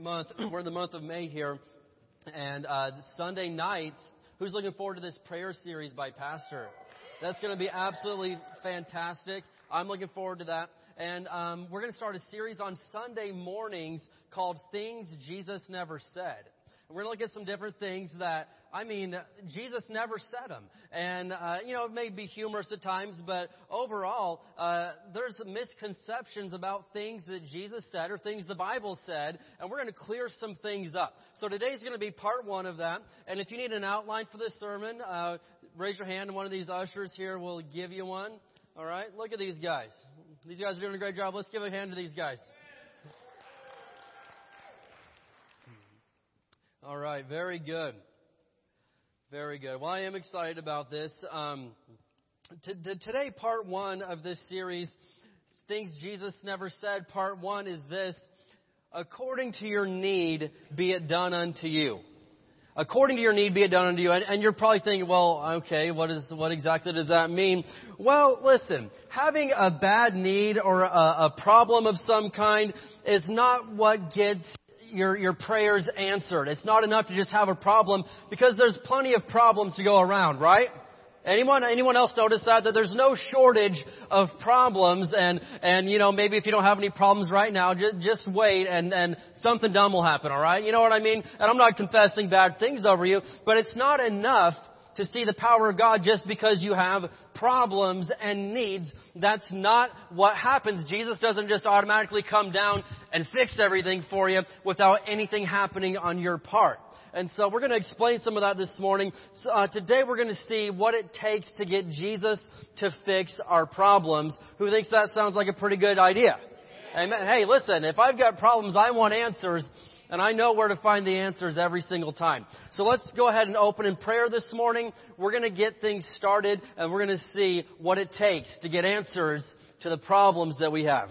great month. We're in the month of May here. And uh, Sunday nights, who's looking forward to this prayer series by Pastor? That's going to be absolutely fantastic. I'm looking forward to that. And um, we're going to start a series on Sunday mornings called Things Jesus Never Said. And we're going to look at some different things that I mean, Jesus never said them. And, uh, you know, it may be humorous at times, but overall, uh, there's misconceptions about things that Jesus said or things the Bible said, and we're going to clear some things up. So today's going to be part one of that. And if you need an outline for this sermon, uh, raise your hand and one of these ushers here will give you one. All right? Look at these guys. These guys are doing a great job. Let's give a hand to these guys. All right, very good. Very good. Well, I am excited about this. Um, t- t- today, part one of this series, Things Jesus Never Said, part one is this According to your need, be it done unto you. According to your need, be it done unto you. And, and you're probably thinking, well, okay, what is, what exactly does that mean? Well, listen, having a bad need or a, a problem of some kind is not what gets your, your prayers answered. It's not enough to just have a problem because there's plenty of problems to go around, right? Anyone, anyone else notice that? That there's no shortage of problems and, and, you know, maybe if you don't have any problems right now, just, just wait and, and something dumb will happen, alright? You know what I mean? And I'm not confessing bad things over you, but it's not enough to see the power of God just because you have problems and needs. That's not what happens. Jesus doesn't just automatically come down and fix everything for you without anything happening on your part. And so we're going to explain some of that this morning. So, uh, today we're going to see what it takes to get Jesus to fix our problems. Who thinks that sounds like a pretty good idea? Amen. Hey, listen, if I've got problems, I want answers and I know where to find the answers every single time. So let's go ahead and open in prayer this morning. We're going to get things started and we're going to see what it takes to get answers to the problems that we have.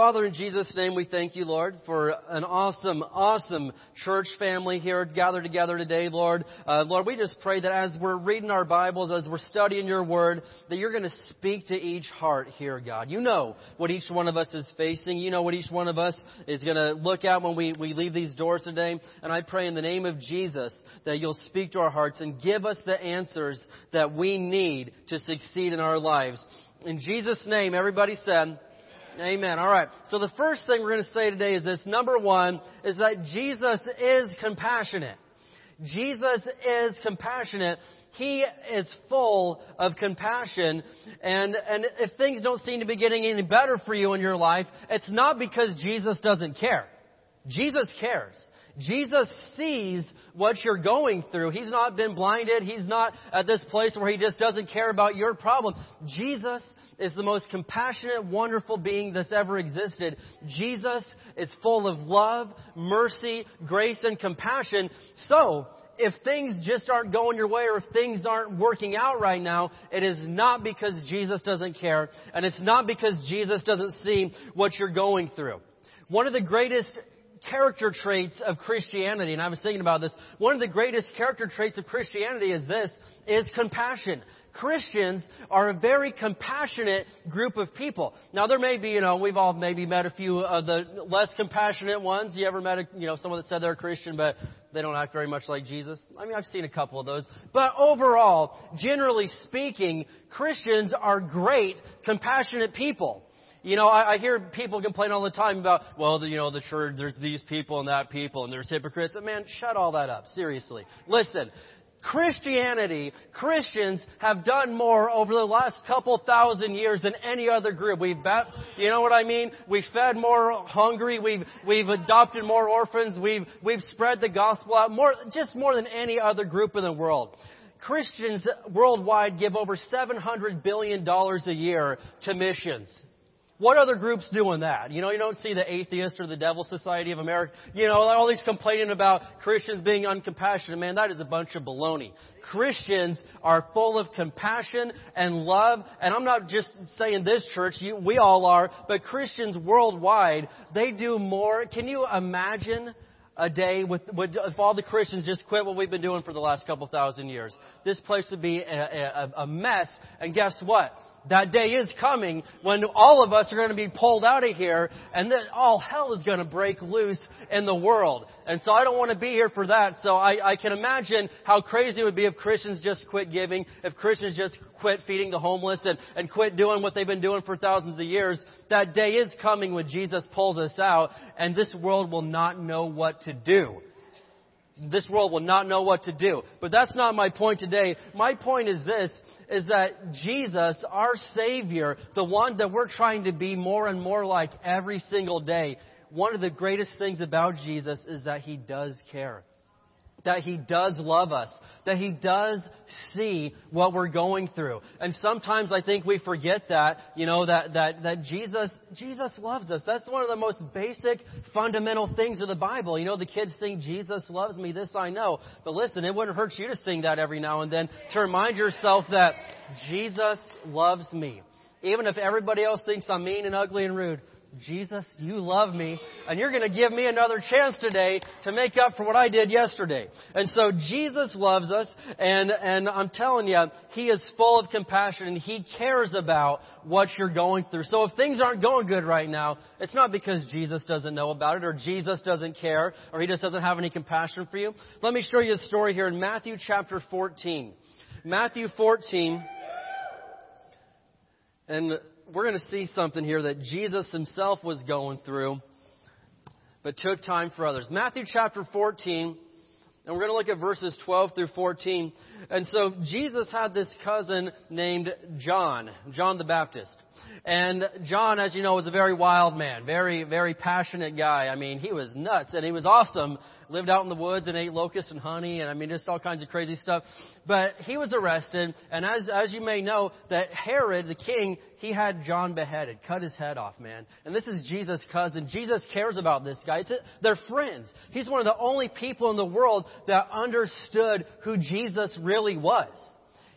Father, in Jesus' name, we thank you, Lord, for an awesome, awesome church family here gathered together today, Lord. Uh, Lord, we just pray that as we're reading our Bibles, as we're studying your word, that you're going to speak to each heart here, God. You know what each one of us is facing. You know what each one of us is going to look at when we, we leave these doors today. And I pray in the name of Jesus that you'll speak to our hearts and give us the answers that we need to succeed in our lives. In Jesus' name, everybody said, Amen. All right. So the first thing we're going to say today is this. Number one is that Jesus is compassionate. Jesus is compassionate. He is full of compassion. And, and if things don't seem to be getting any better for you in your life, it's not because Jesus doesn't care. Jesus cares. Jesus sees what you're going through. He's not been blinded. He's not at this place where he just doesn't care about your problem. Jesus is the most compassionate, wonderful being that's ever existed. Jesus is full of love, mercy, grace, and compassion. So, if things just aren't going your way or if things aren't working out right now, it is not because Jesus doesn't care and it's not because Jesus doesn't see what you're going through. One of the greatest character traits of Christianity, and I was thinking about this, one of the greatest character traits of Christianity is this, is compassion. Christians are a very compassionate group of people. Now there may be, you know, we've all maybe met a few of the less compassionate ones. You ever met a, you know, someone that said they're a Christian but they don't act very much like Jesus? I mean, I've seen a couple of those. But overall, generally speaking, Christians are great, compassionate people. You know, I, I hear people complain all the time about, well, the, you know, the church, there's these people and that people, and there's hypocrites. And man, shut all that up. Seriously. Listen, Christianity, Christians have done more over the last couple thousand years than any other group. We've, you know what I mean? We've fed more hungry. We've, we've adopted more orphans. We've, we've spread the gospel out more, just more than any other group in the world. Christians worldwide give over $700 billion a year to missions. What other groups doing that? You know, you don't see the Atheist or the Devil Society of America. You know, all these complaining about Christians being uncompassionate. Man, that is a bunch of baloney. Christians are full of compassion and love. And I'm not just saying this church, you, we all are, but Christians worldwide, they do more. Can you imagine a day with, with, if all the Christians just quit what we've been doing for the last couple thousand years. This place would be a, a, a, mess. And guess what? That day is coming when all of us are going to be pulled out of here and then all hell is going to break loose in the world. And so I don't want to be here for that. So I, I can imagine how crazy it would be if Christians just quit giving, if Christians just quit feeding the homeless and, and quit doing what they've been doing for thousands of years. That day is coming when Jesus pulls us out and this world will not know what to do this world will not know what to do. But that's not my point today. My point is this, is that Jesus, our Savior, the one that we're trying to be more and more like every single day, one of the greatest things about Jesus is that He does care that He does love us, that He does see what we're going through. And sometimes I think we forget that, you know, that, that, that Jesus, Jesus loves us. That's one of the most basic, fundamental things of the Bible. You know, the kids sing, Jesus loves me, this I know. But listen, it wouldn't hurt you to sing that every now and then to remind yourself that Jesus loves me. Even if everybody else thinks I'm mean and ugly and rude, Jesus, you love me, and you're going to give me another chance today to make up for what I did yesterday. And so Jesus loves us, and, and I'm telling you, He is full of compassion, and He cares about what you're going through. So if things aren't going good right now, it's not because Jesus doesn't know about it, or Jesus doesn't care, or He just doesn't have any compassion for you. Let me show you a story here in Matthew chapter 14. Matthew 14. And we're going to see something here that Jesus himself was going through, but took time for others. Matthew chapter 14, and we're going to look at verses 12 through 14. And so Jesus had this cousin named John, John the Baptist. And John, as you know, was a very wild man, very, very passionate guy. I mean, he was nuts and he was awesome. Lived out in the woods and ate locusts and honey and I mean, just all kinds of crazy stuff. But he was arrested and as, as you may know, that Herod, the king, he had John beheaded, cut his head off, man. And this is Jesus' cousin. Jesus cares about this guy. A, they're friends. He's one of the only people in the world that understood who Jesus really was.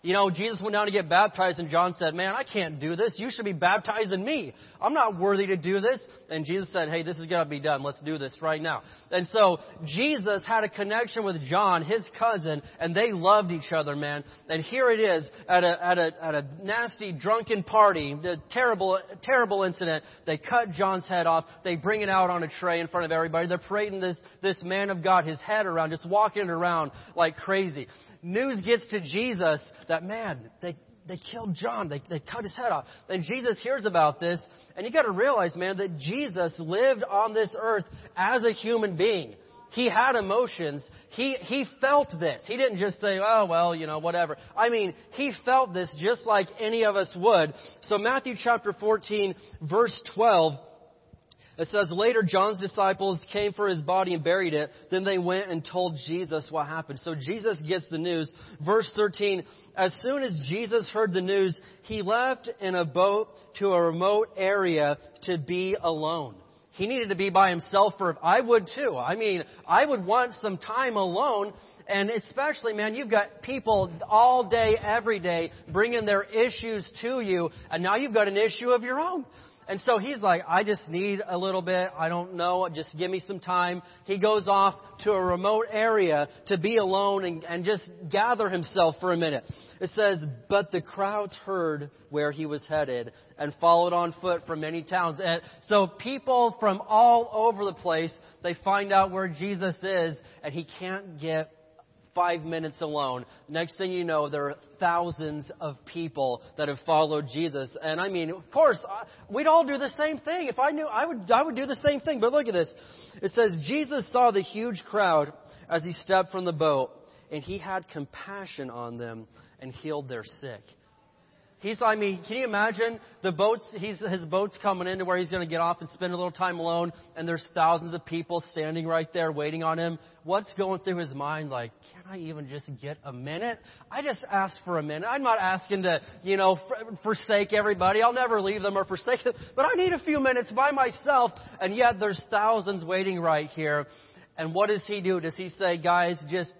You know, Jesus went down to get baptized and John said, man, I can't do this. You should be baptized baptizing me. I'm not worthy to do this. And Jesus said, hey, this is going to be done. Let's do this right now. And so Jesus had a connection with John, his cousin, and they loved each other, man. And here it is at a, at a, at a nasty drunken party, a terrible, terrible incident. They cut John's head off. They bring it out on a tray in front of everybody. They're parading this, this man of God, his head around, just walking around like crazy news gets to Jesus that, man, they, they killed John. They, they cut his head off. And Jesus hears about this. And you got to realize, man, that Jesus lived on this earth as a human being. He had emotions. He, he felt this. He didn't just say, oh, well, you know, whatever. I mean, he felt this just like any of us would. So Matthew chapter 14, verse 12 it says, later John's disciples came for his body and buried it. Then they went and told Jesus what happened. So Jesus gets the news. Verse 13, as soon as Jesus heard the news, he left in a boat to a remote area to be alone. He needed to be by himself for, I would too. I mean, I would want some time alone. And especially, man, you've got people all day, every day bringing their issues to you. And now you've got an issue of your own. And so he's like, I just need a little bit. I don't know. Just give me some time. He goes off to a remote area to be alone and, and just gather himself for a minute. It says, but the crowds heard where he was headed and followed on foot from many towns. And so people from all over the place, they find out where Jesus is and he can't get five minutes alone. Next thing you know, there are thousands of people that have followed Jesus. And I mean, of course, we'd all do the same thing. If I knew, I would, I would do the same thing. But look at this. It says, Jesus saw the huge crowd as he stepped from the boat, and he had compassion on them and healed their sick. He's, I mean, can you imagine the boats, he's, his boat's coming into where he's going to get off and spend a little time alone, and there's thousands of people standing right there waiting on him. What's going through his mind? Like, can I even just get a minute? I just asked for a minute. I'm not asking to, you know, forsake everybody. I'll never leave them or forsake them, but I need a few minutes by myself, and yet there's thousands waiting right here. And what does he do? Does he say, guys, just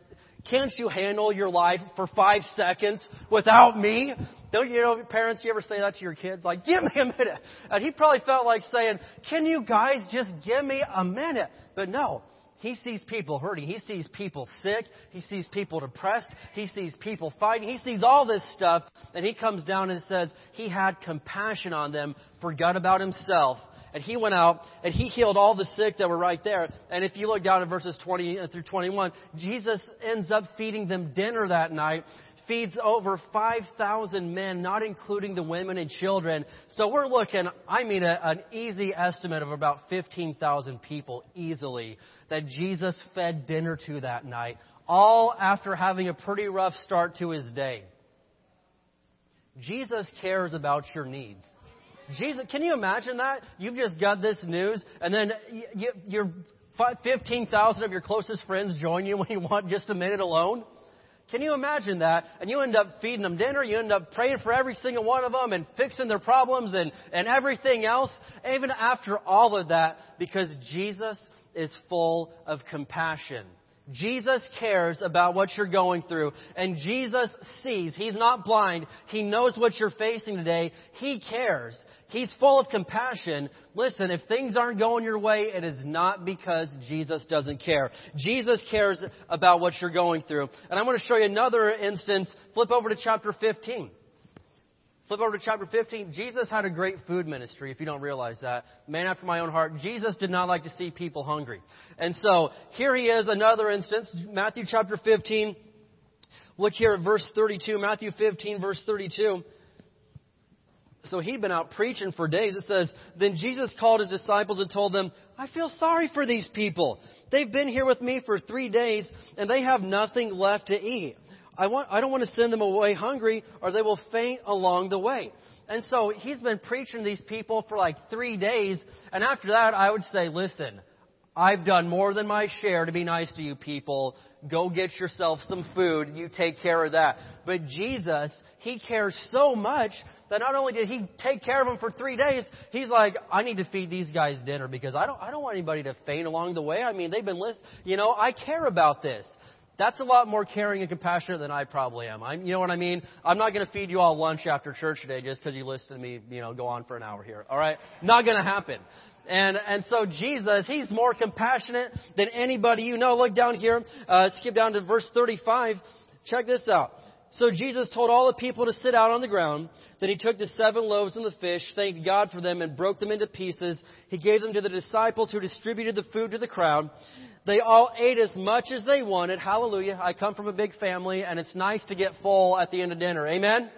can't you handle your life for five seconds without me? Don't you know, parents, you ever say that to your kids? Like, give me a minute. And he probably felt like saying, can you guys just give me a minute? But no. He sees people hurting. He sees people sick. He sees people depressed. He sees people fighting. He sees all this stuff. And he comes down and says he had compassion on them, forgot about himself, and he went out and he healed all the sick that were right there. And if you look down at verses 20 uh, through 21, Jesus ends up feeding them dinner that night feeds over 5,000 men, not including the women and children. So we're looking, I mean, a, an easy estimate of about 15,000 people easily that Jesus fed dinner to that night, all after having a pretty rough start to his day. Jesus cares about your needs. Jesus, can you imagine that? You've just got this news, and then you, you, your 15,000 of your closest friends join you when you want just a minute alone. Can you imagine that? And you end up feeding them dinner, you end up praying for every single one of them and fixing their problems and, and everything else, even after all of that, because Jesus is full of compassion. Jesus cares about what you're going through. And Jesus sees. He's not blind. He knows what you're facing today. He cares. He's full of compassion. Listen, if things aren't going your way, it is not because Jesus doesn't care. Jesus cares about what you're going through. And I'm going to show you another instance. Flip over to chapter 15. Flip over to chapter 15. Jesus had a great food ministry, if you don't realize that. Man after my own heart. Jesus did not like to see people hungry. And so, here he is, another instance. Matthew chapter 15. Look here at verse 32. Matthew 15, verse 32. So he'd been out preaching for days. It says, Then Jesus called his disciples and told them, I feel sorry for these people. They've been here with me for three days, and they have nothing left to eat. I, want, I don't want to send them away hungry or they will faint along the way. And so he's been preaching to these people for like three days. And after that, I would say, listen, I've done more than my share to be nice to you people. Go get yourself some food. You take care of that. But Jesus, He cares so much that not only did He take care of them for three days, He's like, I need to feed these guys dinner because I don't, I don't want anybody to faint along the way. I mean, they've been listening. You know, I care about this. That's a lot more caring and compassionate than I probably am. I'm, you know what I mean? I'm not going to feed you all lunch after church today just because you listened to me, you know, go on for an hour here. All right? Not going to happen. And, and so Jesus, He's more compassionate than anybody you know. Look down here, uh, skip down to verse 35. Check this out. So Jesus told all the people to sit out on the ground. Then he took the seven loaves and the fish, thanked God for them, and broke them into pieces. He gave them to the disciples who distributed the food to the crowd. They all ate as much as they wanted. Hallelujah. I come from a big family, and it's nice to get full at the end of dinner. Amen?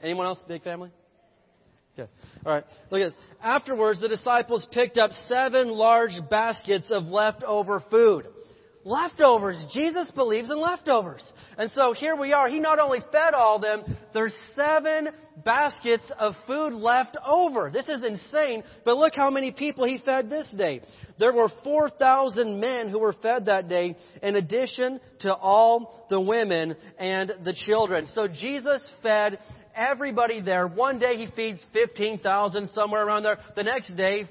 Anyone else, big family? Okay. All right. Look at this. Afterwards, the disciples picked up seven large baskets of leftover food. Leftovers. Jesus believes in leftovers. And so here we are. He not only fed all them, there's seven baskets of food left over. This is insane, but look how many people he fed this day. There were 4,000 men who were fed that day, in addition to all the women and the children. So Jesus fed everybody there. One day he feeds 15,000, somewhere around there. The next day,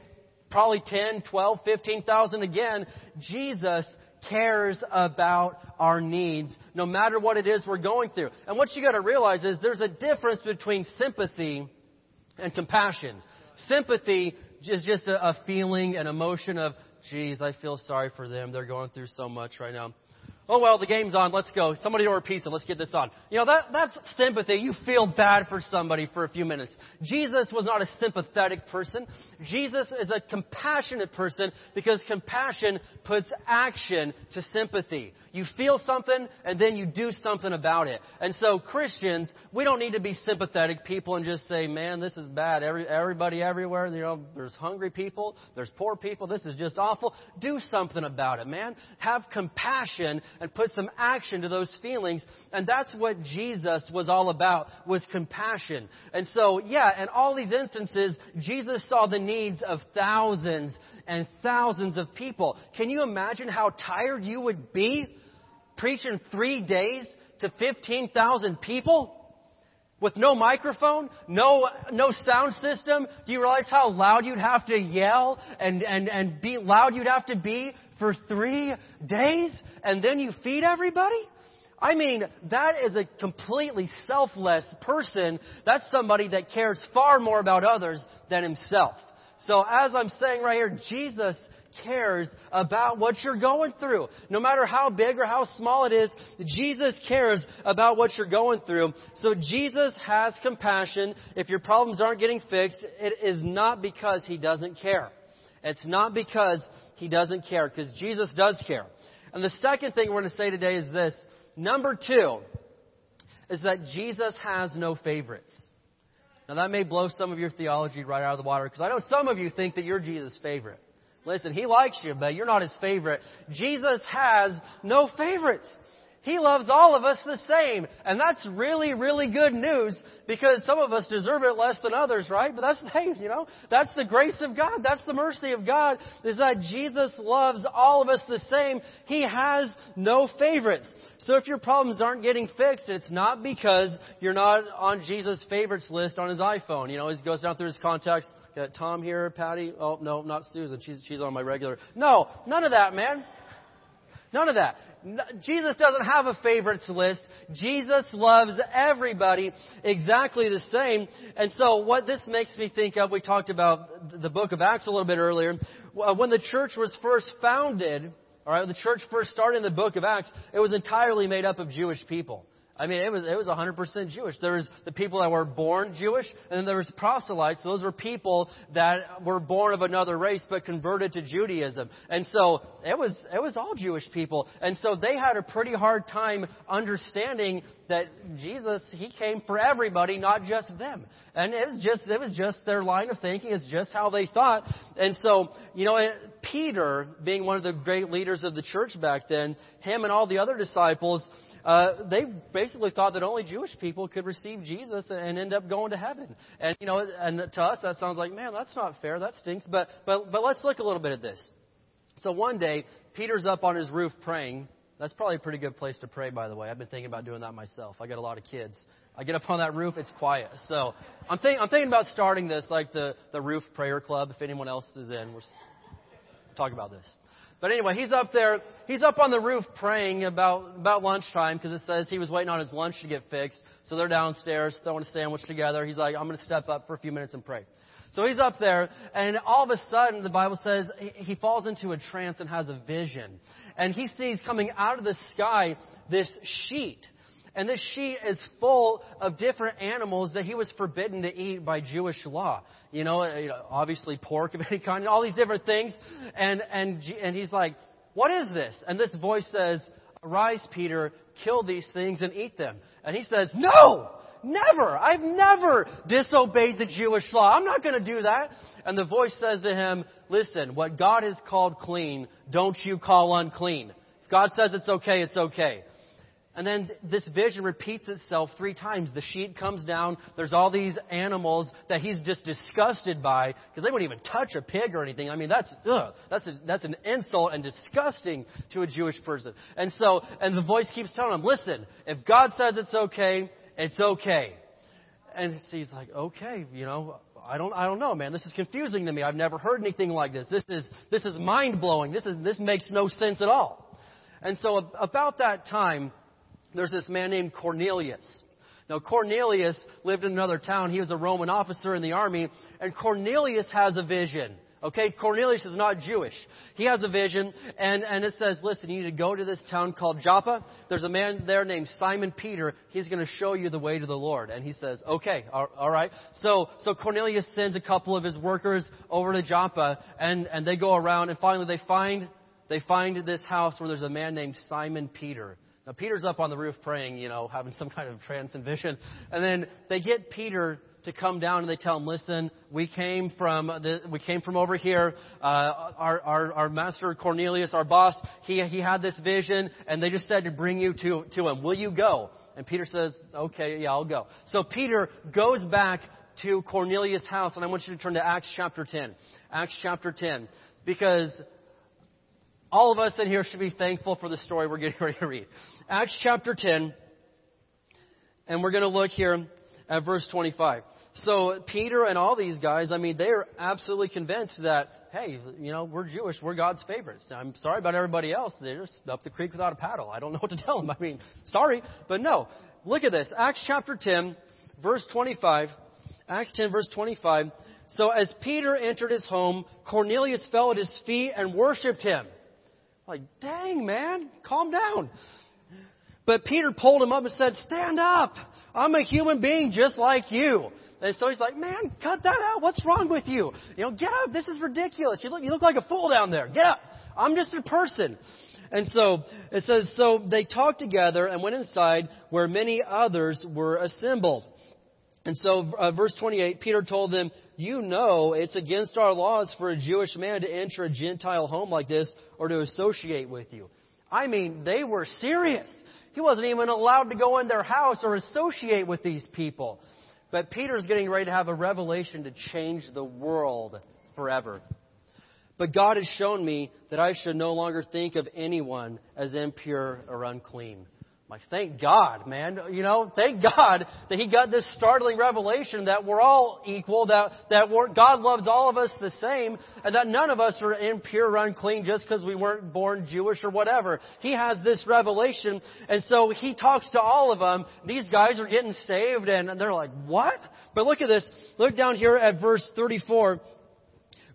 probably 10, 12, 15,000 again. Jesus cares about our needs, no matter what it is we're going through. And what you got to realize is there's a difference between sympathy and compassion. Sympathy is just a, a feeling, an emotion of, geez, I feel sorry for them. They're going through so much right now oh well, the game's on, let's go. Somebody order pizza, let's get this on. You know, that, that's sympathy. You feel bad for somebody for a few minutes. Jesus was not a sympathetic person. Jesus is a compassionate person because compassion puts action to sympathy. You feel something and then you do something about it. And so Christians, we don't need to be sympathetic people and just say, man, this is bad. Every, everybody everywhere, you know, there's hungry people, there's poor people, this is just awful. Do something about it, man. Have compassion and put some action to those feelings. And that's what Jesus was all about, was compassion. And so, yeah, in all these instances, Jesus saw the needs of thousands and thousands of people. Can you imagine how tired you would be preaching three days to 15,000 people? With no microphone, no, no sound system. Do you realize how loud you'd have to yell and, and, and be loud you'd have to be for three days and then you feed everybody? I mean, that is a completely selfless person. That's somebody that cares far more about others than himself. So as I'm saying right here, Jesus cares about what you're going through. No matter how big or how small it is, Jesus cares about what you're going through. So Jesus has compassion. If your problems aren't getting fixed, it is not because he doesn't care. It's not because he doesn't care, because Jesus does care. And the second thing we're going to say today is this. Number two is that Jesus has no favorites. Now that may blow some of your theology right out of the water because I know some of you think that you're Jesus' favorite. Listen, he likes you, but you're not his favorite. Jesus has no favorites. He loves all of us the same. And that's really, really good news because some of us deserve it less than others, right? But that's, hey, you know, that's the grace of God. That's the mercy of God is that Jesus loves all of us the same. He has no favorites. So if your problems aren't getting fixed, it's not because you're not on Jesus' favorites list on his iPhone. You know, he goes down through his contacts. Got Tom here, Patty. Oh, no, not Susan. She's, she's on my regular. No, none of that, man. None of that. Jesus doesn't have a favorites list. Jesus loves everybody exactly the same. And so what this makes me think of, we talked about the book of Acts a little bit earlier. Uh, when the church was first founded, all right, the church first started in the book of Acts, it was entirely made up of Jewish people. I mean, it was it was 100% Jewish. There was the people that were born Jewish, and then there was proselytes. Those were people that were born of another race but converted to Judaism. And so it was it was all Jewish people. And so they had a pretty hard time understanding that Jesus he came for everybody, not just them. And it was just it was just their line of thinking. It's just how they thought. And so you know, Peter, being one of the great leaders of the church back then, him and all the other disciples uh, they basically thought that only Jewish people could receive Jesus and end up going to heaven. And you know, and to us that sounds like, man, that's not fair. That stinks. But but but let's look a little bit at this. So one day, Peter's up on his roof praying. That's probably a pretty good place to pray, by the way. I've been thinking about doing that myself. I got a lot of kids. I get up on that roof, it's quiet. So I'm, think, I'm thinking about starting this, like the, the roof prayer club. If anyone else is in, we're talking about this. But anyway, he's up there, he's up on the roof praying about, about lunchtime because it says he was waiting on his lunch to get fixed. So they're downstairs throwing a sandwich together. He's like, I'm going to step up for a few minutes and pray. So he's up there, and all of a sudden, the Bible says he falls into a trance and has a vision. And he sees coming out of the sky this sheet and this sheet is full of different animals that he was forbidden to eat by Jewish law. You know, uh, obviously pork of any kind, all these different things. And, and, and he's like, what is this? And this voice says, arise, Peter, kill these things and eat them. And he says, no! Never! I've never disobeyed the Jewish law. I'm not going to do that. And the voice says to him, listen, what God has called clean, don't you call unclean. If God says it's okay, it's okay. And then this vision repeats itself three times. The sheet comes down. There's all these animals that he's just disgusted by because they wouldn't even touch a pig or anything. I mean, that's ugh, that's a, that's an insult and disgusting to a Jewish person. And so, and the voice keeps telling him, "Listen, if God says it's okay, it's okay." And he's like, "Okay, you know, I don't, I don't know, man. This is confusing to me. I've never heard anything like this. This is, this is mind blowing. This is, this makes no sense at all." And so, about that time there's this man named Cornelius. Now, Cornelius lived in another town. He was a Roman officer in the army, and Cornelius has a vision. Okay, Cornelius is not Jewish. He has a vision, and, and it says, listen, you need to go to this town called Joppa. There's a man there named Simon Peter. He's going to show you the way to the Lord. And he says, okay, all, all right. So, so Cornelius sends a couple of his workers over to Joppa, and, and they go around, and finally they find, they find this house where there's a man named Simon Peter. Now, Peter's up on the roof praying, you know, having some kind of trance and vision. And then they get Peter to come down and they tell him, listen, we came from, the, we came from over here. Uh, our, our, our master Cornelius, our boss, he, he had this vision and they just said to bring you to, to him. Will you go? And Peter says, okay, yeah, I'll go. So Peter goes back to Cornelius' house and I want you to turn to Acts chapter 10. Acts chapter 10. Because all of us in here should be thankful for the story we're getting ready to read. Acts chapter 10, and we're going to look here at verse 25. so Peter and all these guys, I mean, they are absolutely convinced that, hey, you know, we're Jewish, we're God's favorites. I'm sorry about everybody else. They're just up the creek without a paddle. I don't know what to tell them. I mean, sorry, but no. Look at this. Acts chapter 10, verse 25. Acts 10, verse 25. So as Peter entered his home, Cornelius fell at his feet and worshiped him. Like, dang, man, calm down. But Peter pulled him up and said, stand up. I'm a human being just like you. And so he's like, man, cut that out. What's wrong with you? You know, get up. This is ridiculous. You look, you look like a fool down there. Get up. I'm just a person. And so it says, so they talked together and went inside where many others were assembled. And so, uh, verse 28, Peter told them, You know it's against our laws for a Jewish man to enter a Gentile home like this or to associate with you. I mean, they were serious. He wasn't even allowed to go in their house or associate with these people. But Peter's getting ready to have a revelation to change the world forever. But God has shown me that I should no longer think of anyone as impure or unclean. Like, thank God, man. You know, thank God that he got this startling revelation that we're all equal, that, that God loves all of us the same, and that none of us are impure or unclean just because we weren't born Jewish or whatever. He has this revelation, and so he talks to all of them. These guys are getting saved, and they're like, what? But look at this. Look down here at verse 34.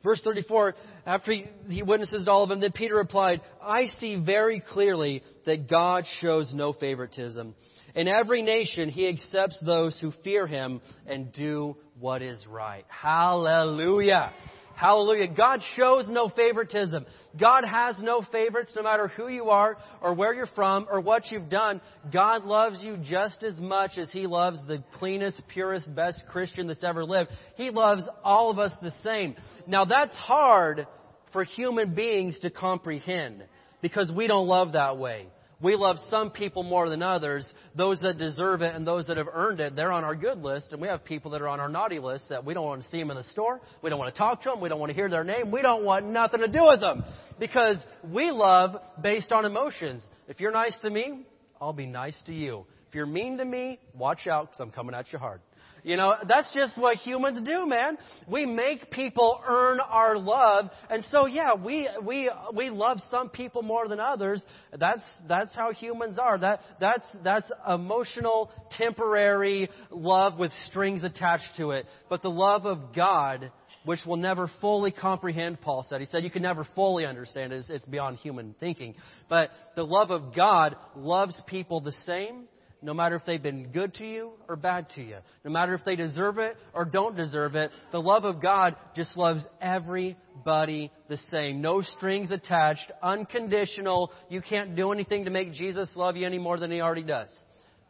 Verse 34, after he, he witnesses to all of them, then Peter replied, I see very clearly that God shows no favoritism. In every nation, he accepts those who fear him and do what is right. Hallelujah. Hallelujah. God shows no favoritism. God has no favorites no matter who you are or where you're from or what you've done. God loves you just as much as He loves the cleanest, purest, best Christian that's ever lived. He loves all of us the same. Now that's hard for human beings to comprehend because we don't love that way. We love some people more than others. Those that deserve it and those that have earned it, they're on our good list. And we have people that are on our naughty list that we don't want to see them in the store. We don't want to talk to them. We don't want to hear their name. We don't want nothing to do with them. Because we love based on emotions. If you're nice to me, I'll be nice to you. If you're mean to me, watch out because I'm coming at you hard. You know, that's just what humans do, man. We make people earn our love. And so, yeah, we, we, we love some people more than others. That's, that's how humans are. That, that's, that's emotional, temporary love with strings attached to it. But the love of God, which will never fully comprehend, Paul said. He said you can never fully understand it. It's, it's beyond human thinking. But the love of God loves people the same no matter if they've been good to you or bad to you, no matter if they deserve it or don't deserve it, the love of God just loves everybody the same. No strings attached, unconditional. You can't do anything to make Jesus love you any more than he already does.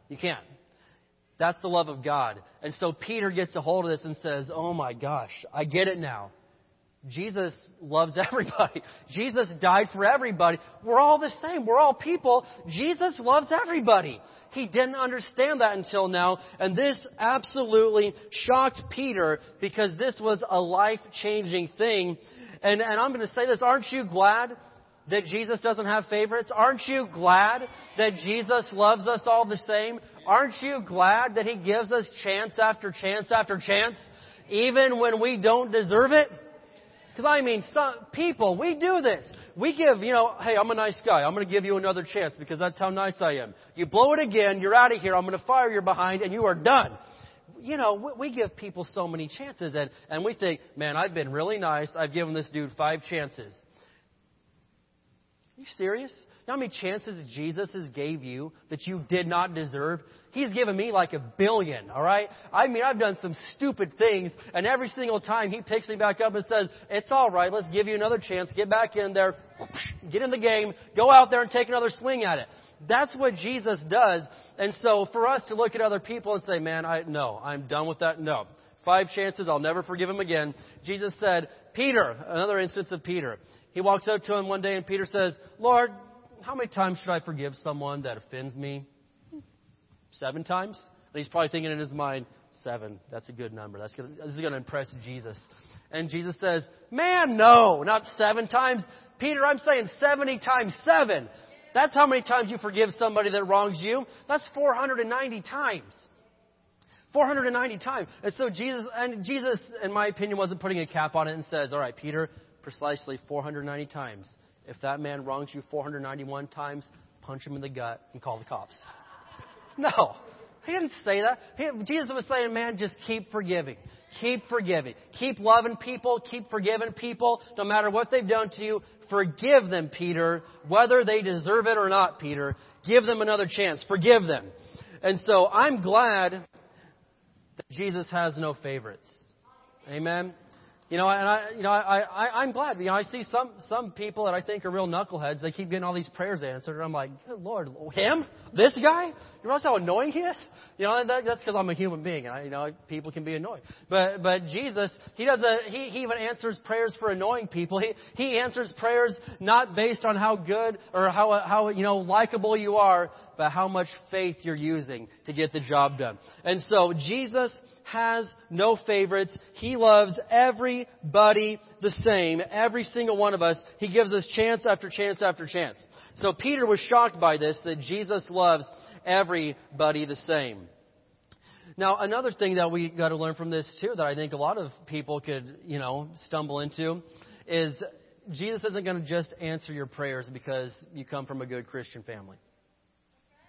You can't. That's the love of God. And so Peter gets a hold of this and says, Oh my gosh, I get it now. Jesus loves everybody. Jesus died for everybody. We're all the same. We're all people. Jesus loves everybody. He didn't understand that until now, and this absolutely shocked Peter because this was a life changing thing. And, and I'm going to say this aren't you glad that Jesus doesn't have favorites? Aren't you glad that Jesus loves us all the same? Aren't you glad that He gives us chance after chance after chance, even when we don't deserve it? Because I mean, some people, we do this. We give, you know, hey, I'm a nice guy. I'm going to give you another chance because that's how nice I am. You blow it again, you're out of here. I'm going to fire you behind and you are done. You know, we, we give people so many chances and, and we think, man, I've been really nice. I've given this dude five chances. Are you serious? You know how many chances Jesus has gave you that you did not deserve? He's given me like a billion, alright? I mean, I've done some stupid things, and every single time He picks me back up and says, it's alright, let's give you another chance, get back in there, get in the game, go out there and take another swing at it. That's what Jesus does. And so for us to look at other people and say, man, I, no, I'm done with that, no. Five chances, I'll never forgive him again. Jesus said, Peter, another instance of Peter. He walks up to him one day and Peter says, Lord, how many times should I forgive someone that offends me? Seven times? He's probably thinking in his mind, seven. That's a good number. That's gonna, this is going to impress Jesus. And Jesus says, man, no, not seven times. Peter, I'm saying 70 times seven. That's how many times you forgive somebody that wrongs you. That's 490 times. 490 times. And so Jesus, and Jesus, in my opinion, wasn't putting a cap on it and says, all right, Peter, precisely 490 times. If that man wrongs you 491 times, punch him in the gut and call the cops. No. He didn't say that. He, Jesus was saying, man, just keep forgiving. Keep forgiving. Keep loving people. Keep forgiving people. No matter what they've done to you, forgive them, Peter. Whether they deserve it or not, Peter. Give them another chance. Forgive them. And so I'm glad that Jesus has no favorites. Amen. You know, and I, you know, I, I, I'm glad. You know, I see some some people that I think are real knuckleheads. They keep getting all these prayers answered, and I'm like, Good Lord, him, this guy. You realize how annoying he is? You know, that, that's because I'm a human being. And I, you know, people can be annoying. But but Jesus, he does a, he he even answers prayers for annoying people. He he answers prayers not based on how good or how how you know likable you are, but how much faith you're using to get the job done. And so Jesus has no favorites. He loves everybody the same, every single one of us. He gives us chance after chance after chance. So Peter was shocked by this, that Jesus loves everybody the same. Now, another thing that we got to learn from this too, that I think a lot of people could, you know, stumble into, is Jesus isn't going to just answer your prayers because you come from a good Christian family.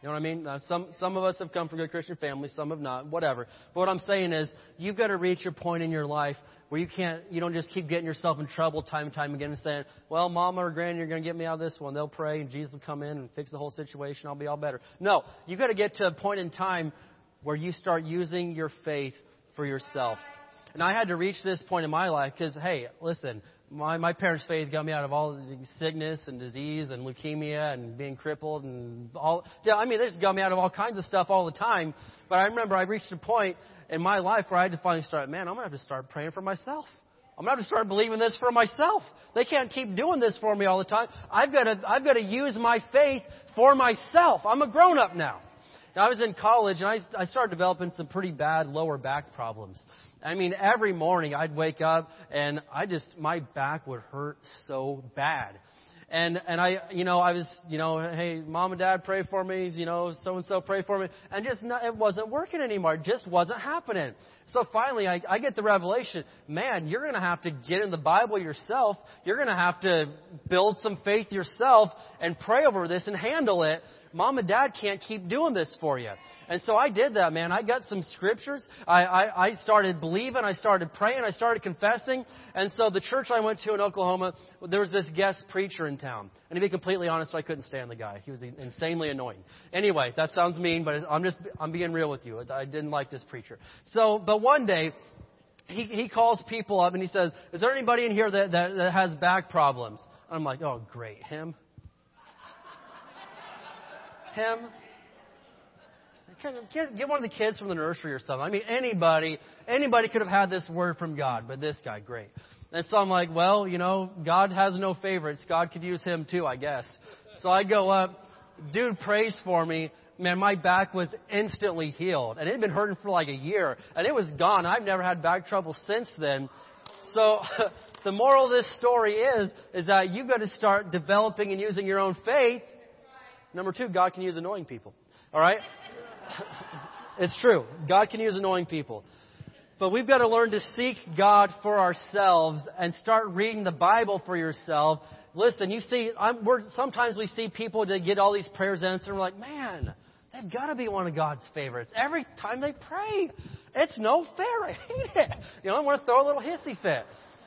You know what I mean? Now, some some of us have come from good Christian families, some have not. Whatever. But what I'm saying is, you've got to reach a point in your life where you can't, you don't just keep getting yourself in trouble time and time again and saying, "Well, Mama or Granny, you're going to get me out of this one." They'll pray, and Jesus will come in and fix the whole situation. I'll be all better. No, you've got to get to a point in time where you start using your faith for yourself. And I had to reach this point in my life because, hey, listen, my, my parents' faith got me out of all the sickness and disease and leukemia and being crippled and all. Yeah, I mean, they just got me out of all kinds of stuff all the time. But I remember I reached a point in my life where I had to finally start, man, I'm to have to start praying for myself. I'm to have to start believing this for myself. They can't keep doing this for me all the time. I've got to, I've got to use my faith for myself. I'm a grown up now. Now, I was in college and I, I started developing some pretty bad lower back problems. I mean, every morning I'd wake up and I just, my back would hurt so bad. And, and I, you know, I was, you know, hey, mom and dad pray for me, you know, so and so pray for me. And just, it wasn't working anymore. It just wasn't happening. So finally I, I get the revelation, man, you're going to have to get in the Bible yourself. You're going to have to build some faith yourself and pray over this and handle it. Mom and dad can't keep doing this for you. And so I did that, man. I got some scriptures. I, I, I started believing. I started praying. I started confessing. And so the church I went to in Oklahoma, there was this guest preacher in town. And to be completely honest, I couldn't stand the guy. He was insanely annoying. Anyway, that sounds mean, but I'm just, I'm being real with you. I didn't like this preacher. So, but one day, he, he calls people up and he says, is there anybody in here that, that, that has back problems? I'm like, oh, great. Him? Him? Get, get one of the kids from the nursery or something. I mean, anybody, anybody could have had this word from God, but this guy, great. And so I'm like, well, you know, God has no favorites. God could use him too, I guess. So I go up, dude prays for me. Man, my back was instantly healed. And it had been hurting for like a year. And it was gone. I've never had back trouble since then. So the moral of this story is, is that you've got to start developing and using your own faith. Number two, God can use annoying people. All right? it's true. God can use annoying people. But we've got to learn to seek God for ourselves and start reading the Bible for yourself. Listen, you see, sometimes we see people that get all these prayers answered, and we're like, man, they've got to be one of God's favorites. Every time they pray, it's no fair. I hate it. You know, I want to throw a little hissy fit.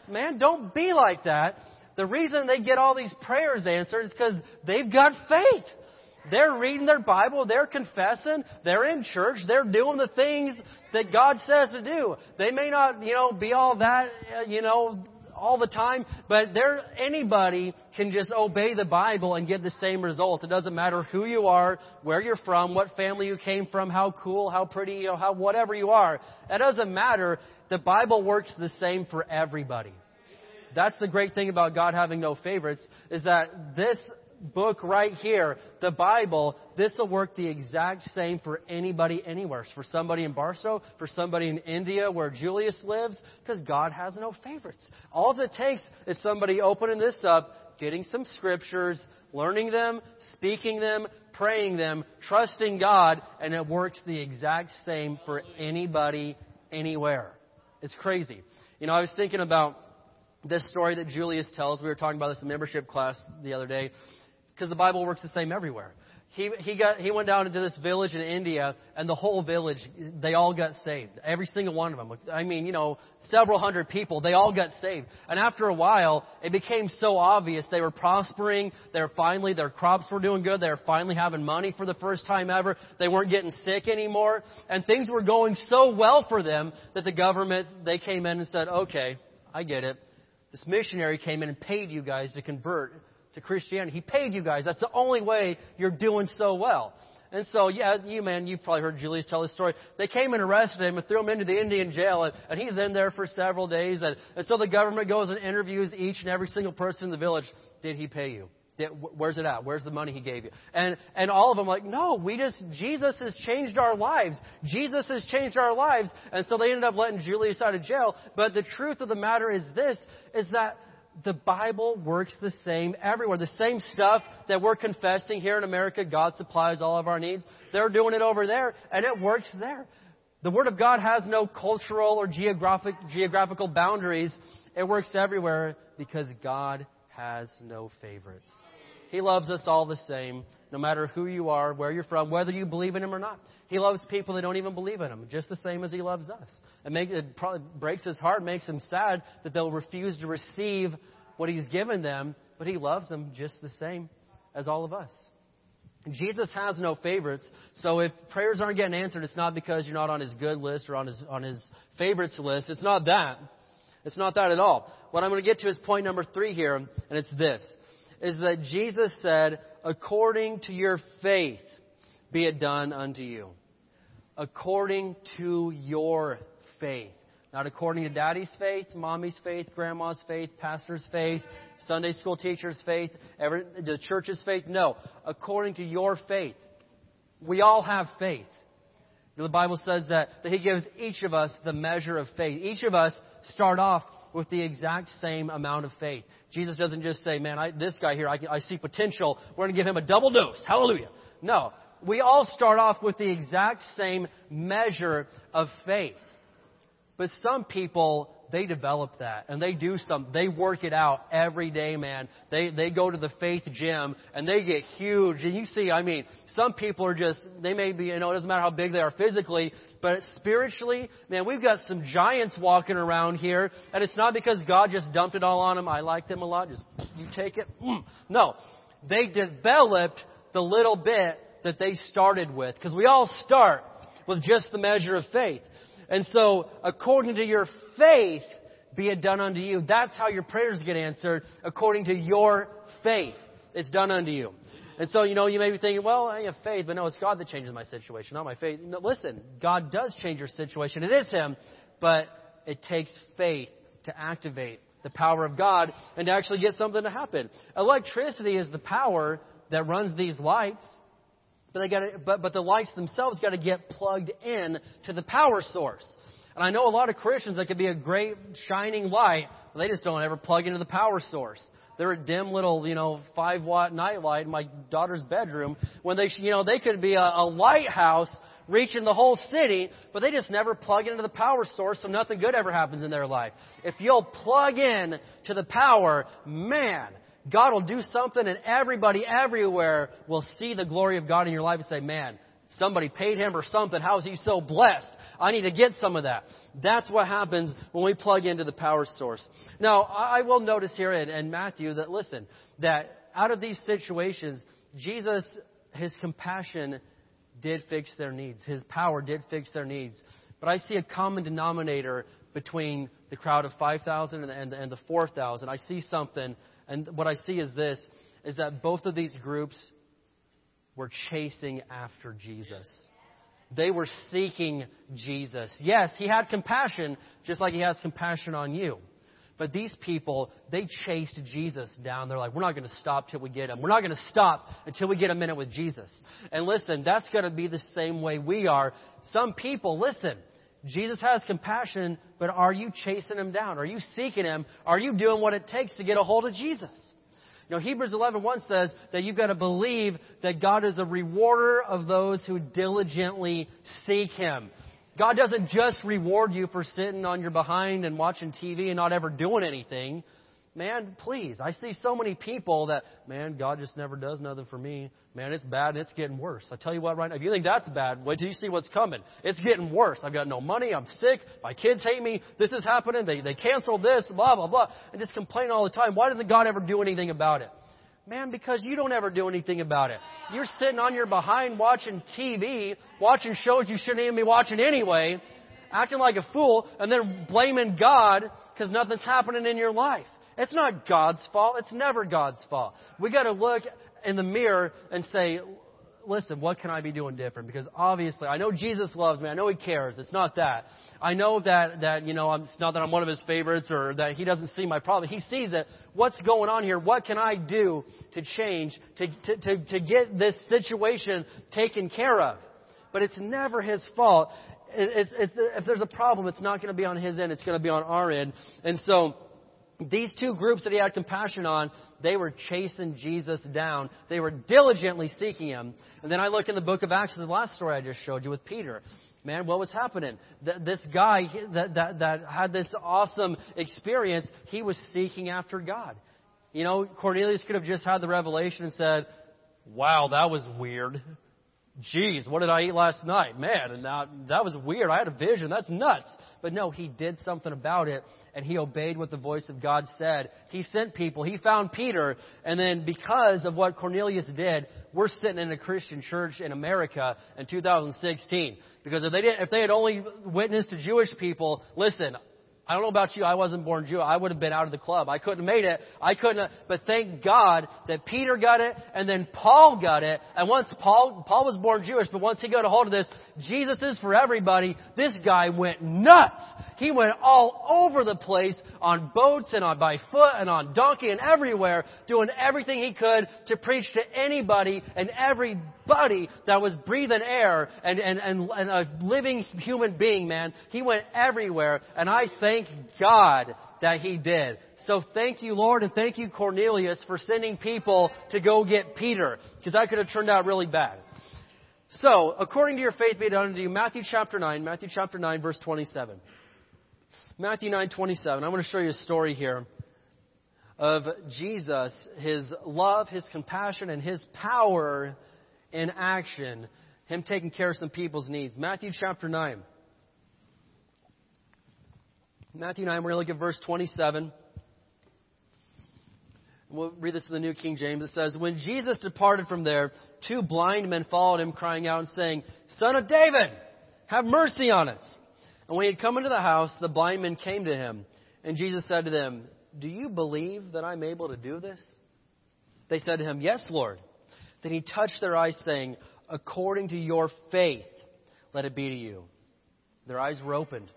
Man, don't be like that. The reason they get all these prayers answered is because they've got faith. They're reading their Bible, they're confessing, they're in church, they're doing the things that God says to do. They may not, you know, be all that, uh, you know, all the time, but there anybody can just obey the Bible and get the same results. It doesn't matter who you are, where you're from, what family you came from, how cool, how pretty, you know, how whatever you are. It doesn't matter. The Bible works the same for everybody. That's the great thing about God having no favorites is that this book right here, the Bible, this will work the exact same for anybody anywhere. For somebody in Barstow, for somebody in India where Julius lives, because God has no favorites. All it takes is somebody opening this up, getting some scriptures, learning them, speaking them, praying them, trusting God, and it works the exact same for anybody, anywhere. It's crazy. You know, I was thinking about this story that Julius tells. We were talking about this in membership class the other day because the Bible works the same everywhere he, he, got, he went down into this village in India, and the whole village, they all got saved. Every single one of them. I mean, you know, several hundred people, they all got saved. And after a while, it became so obvious they were prospering. They were finally, their crops were doing good. They were finally having money for the first time ever. They weren't getting sick anymore. And things were going so well for them that the government, they came in and said, okay, I get it. This missionary came in and paid you guys to convert to Christianity. He paid you guys. That's the only way you're doing so well. And so, yeah, you man, you've probably heard Julius tell this story. They came and arrested him and threw him into the Indian jail, and, and he's in there for several days. And, and so the government goes and interviews each and every single person in the village. Did he pay you? Did, where's it at? Where's the money he gave you? And and all of them like, no, we just Jesus has changed our lives. Jesus has changed our lives. And so they ended up letting Julius out of jail. But the truth of the matter is this: is that the Bible works the same everywhere. The same stuff that we're confessing here in America, God supplies all of our needs. They're doing it over there, and it works there. The Word of God has no cultural or geographic, geographical boundaries. It works everywhere because God has no favorites. He loves us all the same, no matter who you are, where you're from, whether you believe in Him or not. He loves people that don't even believe in Him, just the same as He loves us. It, make, it probably breaks His heart, makes Him sad that they'll refuse to receive what He's given them, but He loves them just the same as all of us. Jesus has no favorites, so if prayers aren't getting answered, it's not because you're not on His good list or on His, on his favorites list. It's not that. It's not that at all. What I'm going to get to is point number three here, and it's this is that Jesus said, according to your faith, be it done unto you. According to your faith. Not according to daddy's faith, mommy's faith, grandma's faith, pastor's faith, Sunday school teacher's faith, every, the church's faith. No. According to your faith. We all have faith. The Bible says that, that He gives each of us the measure of faith. Each of us start off with the exact same amount of faith. Jesus doesn't just say, man, I, this guy here, I, I see potential. We're going to give him a double dose. Hallelujah. No. We all start off with the exact same measure of faith. But some people they develop that and they do some they work it out every day man. They they go to the faith gym and they get huge. And you see i mean some people are just they may be you know it doesn't matter how big they are physically but spiritually man we've got some giants walking around here and it's not because god just dumped it all on them i like them a lot. Just you take it? Mm. no. They developed the little bit that they started with because we all start with just the measure of faith and so, according to your faith, be it done unto you. That's how your prayers get answered, according to your faith. It's done unto you. And so, you know, you may be thinking, well, I have faith, but no, it's God that changes my situation, not my faith. No, listen, God does change your situation. It is Him, but it takes faith to activate the power of God and to actually get something to happen. Electricity is the power that runs these lights. But, they gotta, but, but the lights themselves got to get plugged in to the power source. And I know a lot of Christians that could be a great shining light, but they just don't ever plug into the power source. They're a dim little, you know, five watt night light in my daughter's bedroom when they, you know, they could be a, a lighthouse reaching the whole city, but they just never plug into the power source, so nothing good ever happens in their life. If you'll plug in to the power, man, God will do something and everybody everywhere will see the glory of God in your life and say, man, somebody paid him or something. How is he so blessed? I need to get some of that. That's what happens when we plug into the power source. Now, I will notice here in, in Matthew that, listen, that out of these situations, Jesus, his compassion did fix their needs. His power did fix their needs. But I see a common denominator between the crowd of 5,000 and, and, and the 4,000. I see something and what I see is this is that both of these groups were chasing after Jesus. They were seeking Jesus. Yes, he had compassion, just like he has compassion on you. But these people, they chased Jesus down. They're like, we're not going to stop till we get him. We're not going to stop until we get a minute with Jesus. And listen, that's going to be the same way we are. Some people, listen, Jesus has compassion, but are you chasing him down? Are you seeking him? Are you doing what it takes to get a hold of Jesus? You know, Hebrews 11:1 says that you've got to believe that God is a rewarder of those who diligently seek Him. God doesn't just reward you for sitting on your behind and watching TV and not ever doing anything. Man, please. I see so many people that, man, God just never does nothing for me. Man, it's bad and it's getting worse. I tell you what, right now, if you think that's bad, wait till you see what's coming. It's getting worse. I've got no money. I'm sick. My kids hate me. This is happening. They, they canceled this, blah, blah, blah. And just complain all the time. Why doesn't God ever do anything about it? Man, because you don't ever do anything about it. You're sitting on your behind watching TV, watching shows you shouldn't even be watching anyway, acting like a fool, and then blaming God because nothing's happening in your life. It's not God's fault. It's never God's fault. We got to look in the mirror and say, listen, what can I be doing different? Because obviously, I know Jesus loves me. I know He cares. It's not that. I know that, that, you know, I'm, it's not that I'm one of His favorites or that He doesn't see my problem. He sees it. What's going on here? What can I do to change, to, to, to, to get this situation taken care of? But it's never His fault. It's, it's, if there's a problem, it's not going to be on His end. It's going to be on our end. And so, these two groups that he had compassion on, they were chasing Jesus down. They were diligently seeking him. And then I look in the book of Acts, the last story I just showed you with Peter. Man, what was happening? This guy that, that, that had this awesome experience, he was seeking after God. You know, Cornelius could have just had the revelation and said, wow, that was weird. Geez, what did I eat last night? Man, and that, that was weird. I had a vision. That's nuts. But no, he did something about it, and he obeyed what the voice of God said. He sent people. He found Peter, and then because of what Cornelius did, we're sitting in a Christian church in America in 2016. Because if they didn't, if they had only witnessed to Jewish people, listen, I don't know about you. I wasn't born Jew. I would have been out of the club. I couldn't have made it. I couldn't. Have, but thank God that Peter got it, and then Paul got it. And once Paul, Paul was born Jewish, but once he got a hold of this, Jesus is for everybody. This guy went nuts. He went all over the place on boats and on by foot and on donkey and everywhere, doing everything he could to preach to anybody and everybody that was breathing air and, and, and, and a living human being, man. He went everywhere, and I thank God that he did. So thank you, Lord, and thank you, Cornelius, for sending people to go get Peter, because that could have turned out really bad. So, according to your faith be done unto you, Matthew chapter 9, Matthew chapter 9, verse 27. Matthew 9:27. I'm going to show you a story here of Jesus, his love, his compassion, and his power in action, him taking care of some people's needs. Matthew chapter 9. Matthew 9, we're going to look at verse 27. We'll read this in the New King James. It says, When Jesus departed from there, two blind men followed him, crying out and saying, Son of David, have mercy on us. And when he had come into the house, the blind men came to him. And Jesus said to them, Do you believe that I'm able to do this? They said to him, Yes, Lord. Then he touched their eyes, saying, According to your faith, let it be to you. Their eyes were opened.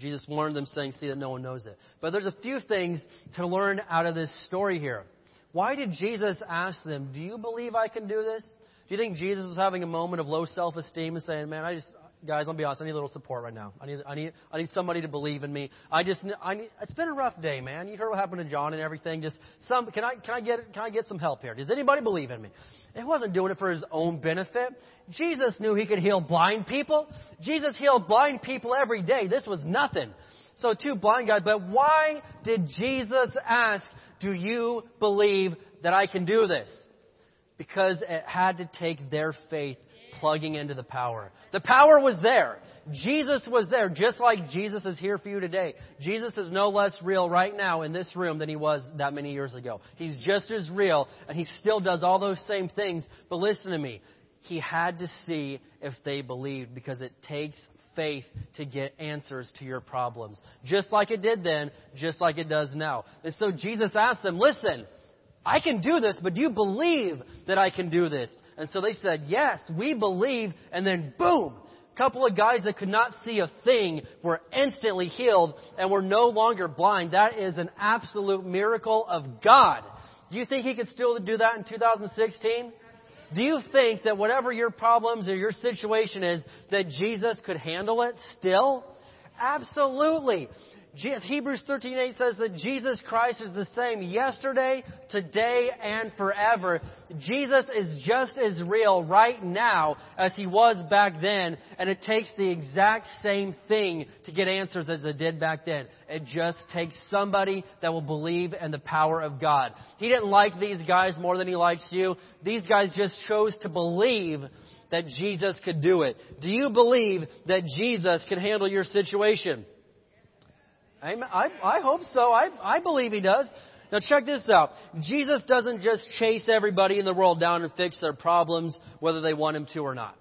Jesus warned them, saying, See that no one knows it. But there's a few things to learn out of this story here. Why did Jesus ask them, Do you believe I can do this? Do you think Jesus was having a moment of low self esteem and saying, Man, I just, guys, let me be honest. I need a little support right now. I need, I need, I need somebody to believe in me. I just, I need, it's been a rough day, man. You heard what happened to John and everything. Just some, can I, can I get, can I get some help here? Does anybody believe in me? He wasn't doing it for his own benefit. Jesus knew he could heal blind people. Jesus healed blind people every day. This was nothing. So two blind guys, but why did Jesus ask, do you believe that I can do this? Because it had to take their faith plugging into the power. The power was there. Jesus was there, just like Jesus is here for you today. Jesus is no less real right now in this room than he was that many years ago. He's just as real, and he still does all those same things. But listen to me. He had to see if they believed because it takes faith to get answers to your problems. Just like it did then, just like it does now. And so Jesus asked them, listen, I can do this, but do you believe that I can do this? And so they said, Yes, we believe. And then, boom, a couple of guys that could not see a thing were instantly healed and were no longer blind. That is an absolute miracle of God. Do you think He could still do that in 2016? Do you think that whatever your problems or your situation is, that Jesus could handle it still? Absolutely. Hebrews 13:8 says that Jesus Christ is the same yesterday, today, and forever. Jesus is just as real right now as he was back then, and it takes the exact same thing to get answers as it did back then. It just takes somebody that will believe in the power of God. He didn't like these guys more than he likes you. These guys just chose to believe that Jesus could do it. Do you believe that Jesus can handle your situation? I, I hope so. I, I believe he does. Now check this out. Jesus doesn't just chase everybody in the world down and fix their problems, whether they want him to or not.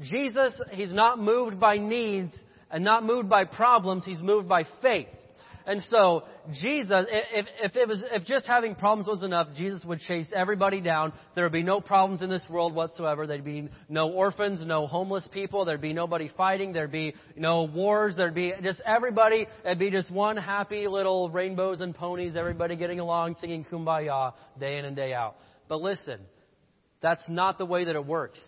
Jesus, he's not moved by needs and not moved by problems. He's moved by faith. And so Jesus, if, if it was, if just having problems was enough, Jesus would chase everybody down. There would be no problems in this world whatsoever. There'd be no orphans, no homeless people. There'd be nobody fighting. There'd be no wars. There'd be just everybody. It'd be just one happy little rainbows and ponies. Everybody getting along, singing kumbaya day in and day out. But listen, that's not the way that it works.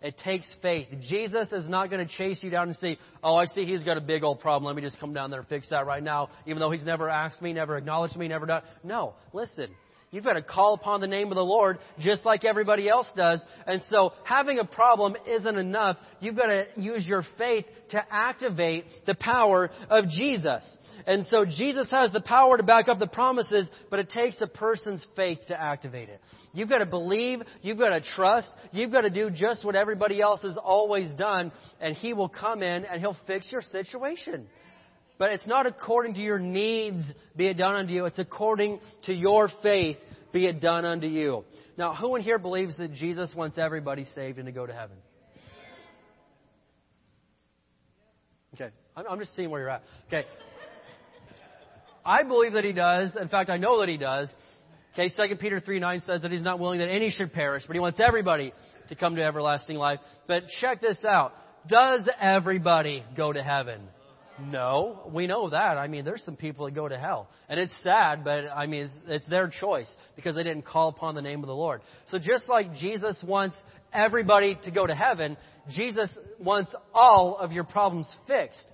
It takes faith. Jesus is not going to chase you down and say, Oh, I see he's got a big old problem. Let me just come down there and fix that right now, even though he's never asked me, never acknowledged me, never done. No, listen. You've got to call upon the name of the Lord just like everybody else does. And so having a problem isn't enough. You've got to use your faith to activate the power of Jesus. And so Jesus has the power to back up the promises, but it takes a person's faith to activate it. You've got to believe, you've got to trust, you've got to do just what everybody else has always done, and He will come in and He'll fix your situation. But it's not according to your needs, be it done unto you. It's according to your faith, be it done unto you. Now, who in here believes that Jesus wants everybody saved and to go to heaven? Okay, I'm just seeing where you're at. Okay. I believe that he does. In fact, I know that he does. Okay, 2 Peter 3 9 says that he's not willing that any should perish, but he wants everybody to come to everlasting life. But check this out. Does everybody go to heaven? No, we know that. I mean, there's some people that go to hell. And it's sad, but I mean, it's, it's their choice because they didn't call upon the name of the Lord. So just like Jesus wants everybody to go to heaven, Jesus wants all of your problems fixed.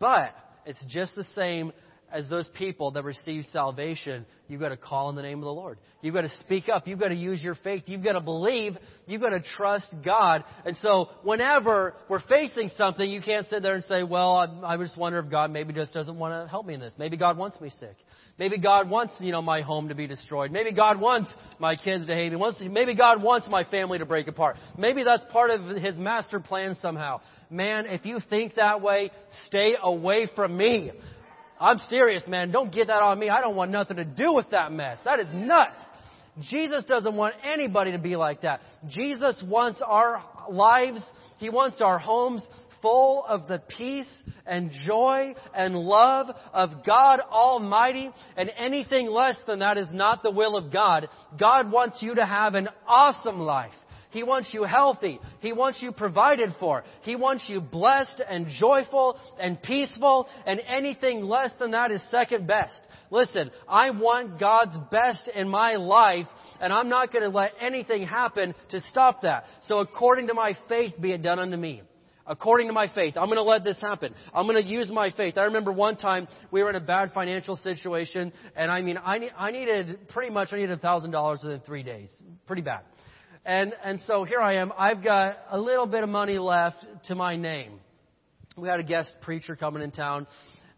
But it's just the same as those people that receive salvation, you've got to call on the name of the Lord. You've got to speak up. You've got to use your faith. You've got to believe. You've got to trust God. And so whenever we're facing something, you can't sit there and say, well, I, I just wonder if God maybe just doesn't want to help me in this. Maybe God wants me sick. Maybe God wants, you know, my home to be destroyed. Maybe God wants my kids to hate me. Maybe God wants my family to break apart. Maybe that's part of His master plan somehow. Man, if you think that way, stay away from me. I'm serious, man. Don't get that on me. I don't want nothing to do with that mess. That is nuts. Jesus doesn't want anybody to be like that. Jesus wants our lives, He wants our homes full of the peace and joy and love of God Almighty, and anything less than that is not the will of God. God wants you to have an awesome life. He wants you healthy. He wants you provided for. He wants you blessed and joyful and peaceful, and anything less than that is second best. Listen, I want God's best in my life, and I'm not going to let anything happen to stop that. So according to my faith, be it done unto me according to my faith. I'm going to let this happen. I'm going to use my faith. I remember one time we were in a bad financial situation, and I mean, I, I needed pretty much I needed thousand dollars within three days, pretty bad. And, and so here I am. I've got a little bit of money left to my name. We had a guest preacher coming in town.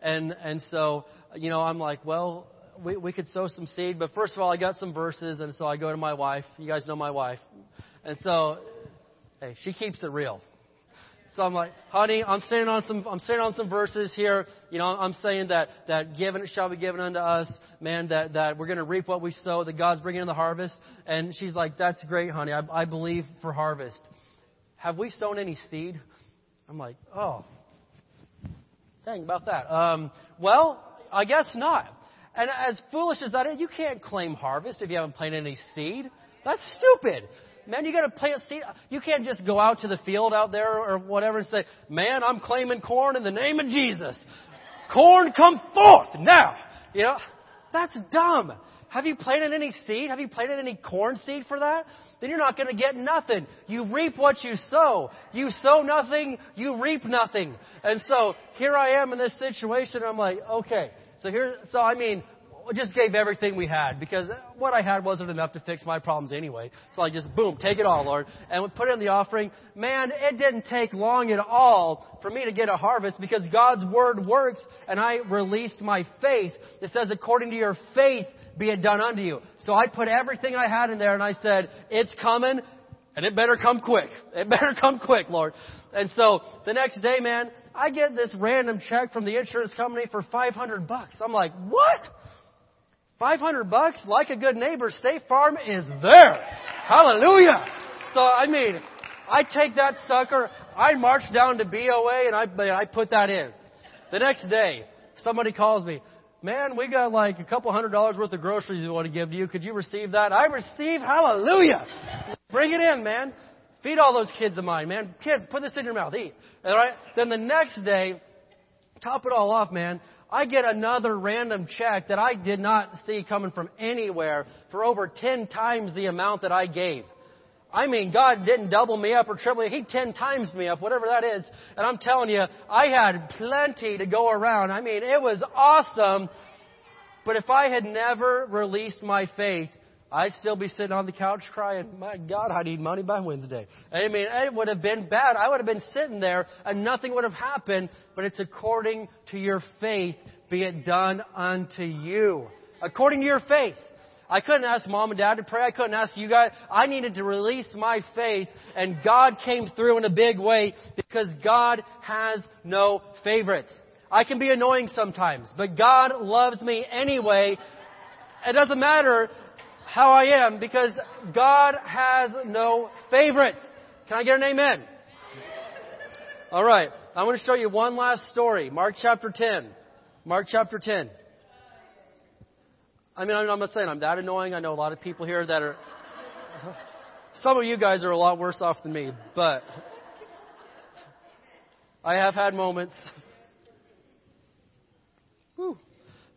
And, and so, you know, I'm like, well, we, we could sow some seed. But first of all, I got some verses. And so I go to my wife. You guys know my wife. And so, hey, she keeps it real. So I'm like, honey, I'm standing on some, I'm standing on some verses here. You know, I'm saying that, that given shall be given unto us, man, that, that we're going to reap what we sow, that God's bringing in the harvest. And she's like, that's great, honey. I, I believe for harvest. Have we sown any seed? I'm like, oh, dang about that. Um, well, I guess not. And as foolish as that is, you can't claim harvest if you haven't planted any seed. That's stupid. Man, you got to plant seed. You can't just go out to the field out there or whatever and say, "Man, I'm claiming corn in the name of Jesus. Corn, come forth now." You know, that's dumb. have you planted any seed? Have you planted any corn seed for that? Then you're not going to get nothing. You reap what you sow. You sow nothing, you reap nothing. And so here I am in this situation. I'm like, okay. So here, so I mean, just gave everything we had because what I had wasn't enough to fix my problems anyway. So I just, boom, take it all, Lord. And we put in the offering. Man, it didn't take long at all for me to get a harvest because God's word works and I released my faith. It says, according to your faith, be it done unto you. So I put everything I had in there and I said, it's coming and it better come quick. It better come quick, Lord. And so the next day, man, I get this random check from the insurance company for 500 bucks. I'm like, what? 500 bucks, like a good neighbor, State Farm is there. Hallelujah. So, I mean, I take that sucker, I march down to BOA and I, I put that in. The next day, somebody calls me, man, we got like a couple hundred dollars worth of groceries we want to give to you. Could you receive that? I receive, hallelujah. Bring it in, man. Feed all those kids of mine, man. Kids, put this in your mouth, eat. All right? Then the next day, top it all off, man, I get another random check that I did not see coming from anywhere for over 10 times the amount that I gave. I mean, God didn't double me up or triple me. He 10 times me up, whatever that is. And I'm telling you, I had plenty to go around. I mean, it was awesome. But if I had never released my faith, I'd still be sitting on the couch crying, my God, I need money by Wednesday. I mean, it would have been bad. I would have been sitting there and nothing would have happened, but it's according to your faith, be it done unto you. According to your faith. I couldn't ask mom and dad to pray. I couldn't ask you guys. I needed to release my faith and God came through in a big way because God has no favorites. I can be annoying sometimes, but God loves me anyway. It doesn't matter how I am because God has no favorites. Can I get an amen? All right. I want to show you one last story. Mark chapter 10. Mark chapter 10. I mean, I'm not saying I'm that annoying. I know a lot of people here that are. Some of you guys are a lot worse off than me, but I have had moments.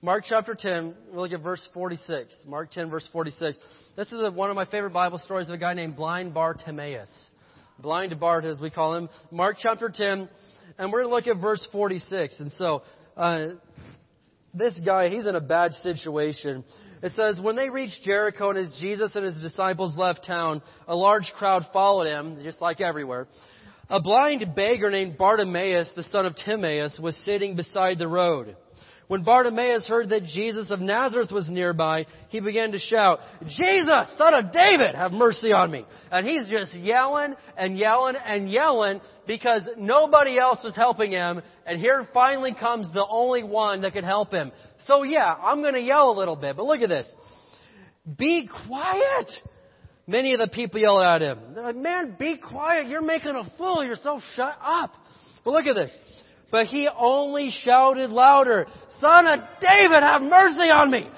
Mark chapter 10, we'll look at verse 46. Mark 10, verse 46. This is a, one of my favorite Bible stories of a guy named Blind Bartimaeus. Blind Bart, as we call him. Mark chapter 10, and we're going to look at verse 46. And so, uh, this guy, he's in a bad situation. It says, when they reached Jericho and as Jesus and his disciples left town, a large crowd followed him, just like everywhere. A blind beggar named Bartimaeus, the son of Timaeus, was sitting beside the road. When Bartimaeus heard that Jesus of Nazareth was nearby, he began to shout, Jesus, son of David, have mercy on me. And he's just yelling and yelling and yelling because nobody else was helping him. And here finally comes the only one that could help him. So yeah, I'm going to yell a little bit, but look at this. Be quiet. Many of the people yelled at him. They're like, man, be quiet. You're making a fool of yourself. Shut up. But look at this. But he only shouted louder, Son of David, have mercy on me.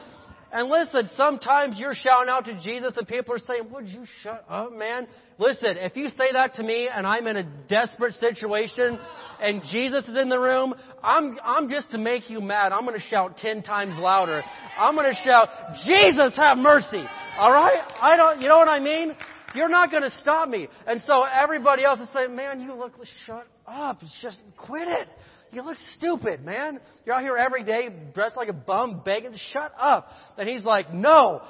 And listen, sometimes you're shouting out to Jesus and people are saying, would you shut up, man? Listen, if you say that to me and I'm in a desperate situation and Jesus is in the room, I'm, I'm just to make you mad. I'm going to shout ten times louder. I'm going to shout, Jesus, have mercy. Alright? I don't, you know what I mean? You're not going to stop me. And so everybody else is saying, man, you look, shut up. Just, quit it. You look stupid, man. You're out here every day dressed like a bum, begging, shut up. And he's like, no,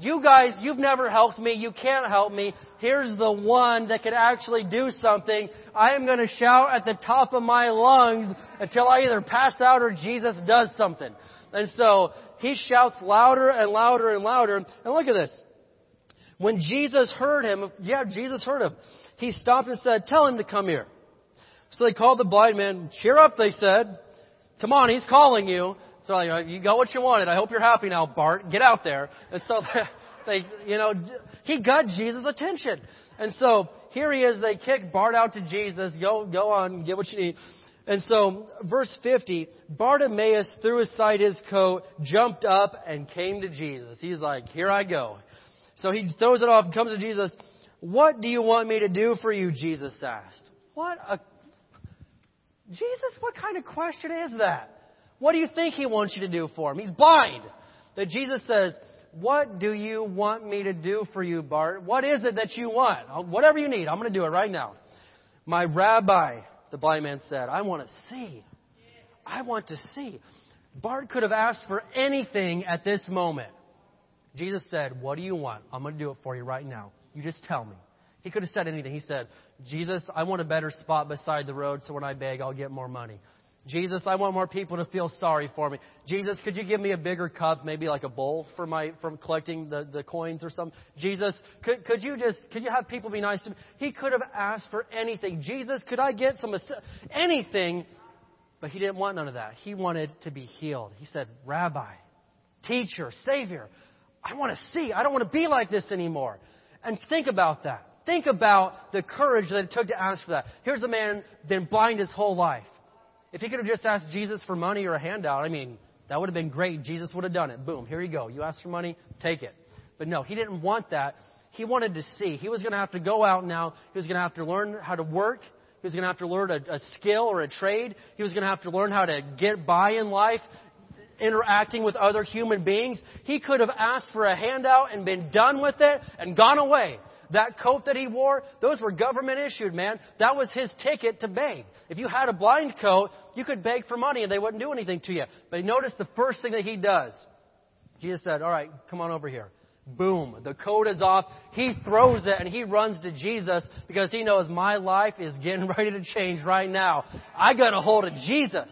you guys, you've never helped me. You can't help me. Here's the one that can actually do something. I am going to shout at the top of my lungs until I either pass out or Jesus does something. And so he shouts louder and louder and louder. And look at this. When Jesus heard him, yeah, Jesus heard him. He stopped and said, tell him to come here. So they called the blind man. Cheer up, they said. Come on, he's calling you. So you, you got what you wanted. I hope you're happy now, Bart. Get out there. And so they, you know, he got Jesus' attention. And so here he is. They kick Bart out to Jesus. Go, go on, get what you need. And so, verse 50, Bartimaeus threw aside his coat, jumped up, and came to Jesus. He's like, here I go. So he throws it off comes to Jesus. What do you want me to do for you? Jesus asked. What a Jesus, what kind of question is that? What do you think he wants you to do for him? He's blind. That Jesus says, What do you want me to do for you, Bart? What is it that you want? Whatever you need, I'm going to do it right now. My rabbi, the blind man said, I want to see. I want to see. Bart could have asked for anything at this moment. Jesus said, What do you want? I'm going to do it for you right now. You just tell me. He could have said anything. He said, Jesus, I want a better spot beside the road so when I beg, I'll get more money. Jesus, I want more people to feel sorry for me. Jesus, could you give me a bigger cup, maybe like a bowl for my from collecting the, the coins or something? Jesus, could, could you just could you have people be nice to me? He could have asked for anything. Jesus, could I get some anything? But he didn't want none of that. He wanted to be healed. He said, Rabbi, teacher, Savior, I want to see. I don't want to be like this anymore. And think about that. Think about the courage that it took to ask for that. Here's a man been blind his whole life. If he could have just asked Jesus for money or a handout, I mean, that would have been great. Jesus would have done it. Boom, here you go. You asked for money, take it. But no, he didn't want that. He wanted to see. He was going to have to go out now. He was going to have to learn how to work. He was going to have to learn a, a skill or a trade. He was going to have to learn how to get by in life, interacting with other human beings. He could have asked for a handout and been done with it and gone away. That coat that he wore, those were government issued, man. That was his ticket to beg. If you had a blind coat, you could beg for money and they wouldn't do anything to you. But notice the first thing that he does. Jesus said, All right, come on over here. Boom. The coat is off. He throws it and he runs to Jesus because he knows my life is getting ready to change right now. I got a hold of Jesus.